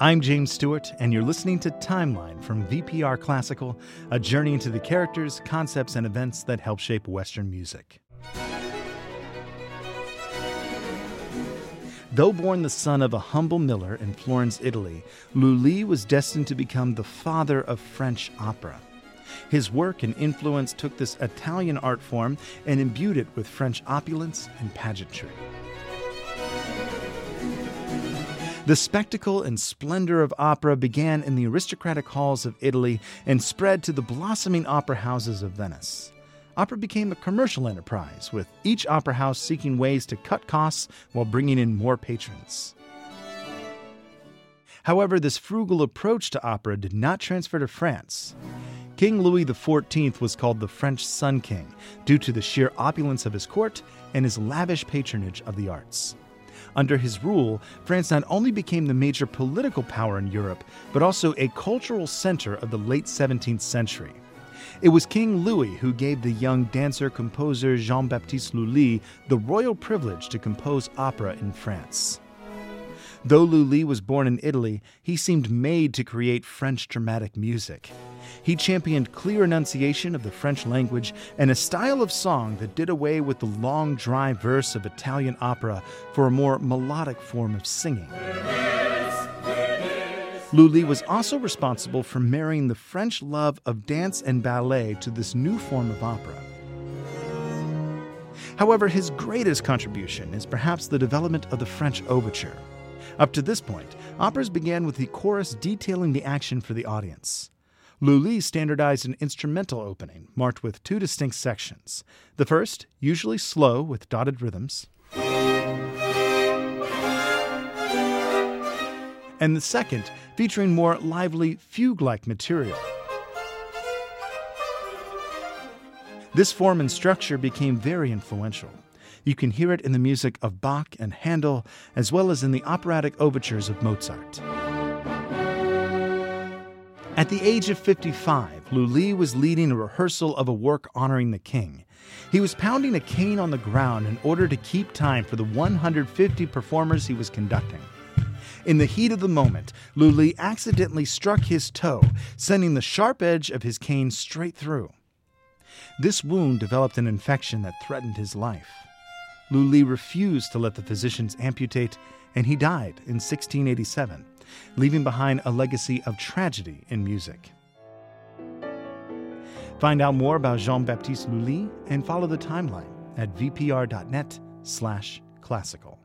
I'm James Stewart, and you're listening to Timeline from VPR Classical, a journey into the characters, concepts, and events that help shape Western music. Though born the son of a humble miller in Florence, Italy, Lully was destined to become the father of French opera. His work and influence took this Italian art form and imbued it with French opulence and pageantry. The spectacle and splendor of opera began in the aristocratic halls of Italy and spread to the blossoming opera houses of Venice. Opera became a commercial enterprise, with each opera house seeking ways to cut costs while bringing in more patrons. However, this frugal approach to opera did not transfer to France. King Louis XIV was called the French Sun King due to the sheer opulence of his court and his lavish patronage of the arts. Under his rule, France not only became the major political power in Europe, but also a cultural center of the late 17th century. It was King Louis who gave the young dancer composer Jean Baptiste Lully the royal privilege to compose opera in France. Though Lully was born in Italy, he seemed made to create French dramatic music. He championed clear enunciation of the French language and a style of song that did away with the long, dry verse of Italian opera for a more melodic form of singing. Lully was also responsible for marrying the French love of dance and ballet to this new form of opera. However, his greatest contribution is perhaps the development of the French overture. Up to this point, operas began with the chorus detailing the action for the audience. Lully standardized an instrumental opening marked with two distinct sections. The first, usually slow with dotted rhythms, and the second, featuring more lively fugue like material. This form and structure became very influential. You can hear it in the music of Bach and Handel, as well as in the operatic overtures of Mozart. At the age of 55, Lully was leading a rehearsal of a work honoring the king. He was pounding a cane on the ground in order to keep time for the 150 performers he was conducting. In the heat of the moment, Lully accidentally struck his toe, sending the sharp edge of his cane straight through. This wound developed an infection that threatened his life. Lully refused to let the physicians amputate, and he died in 1687 leaving behind a legacy of tragédie en musique. Find out more about Jean-Baptiste Lully and follow the timeline at vpr.net slash classical.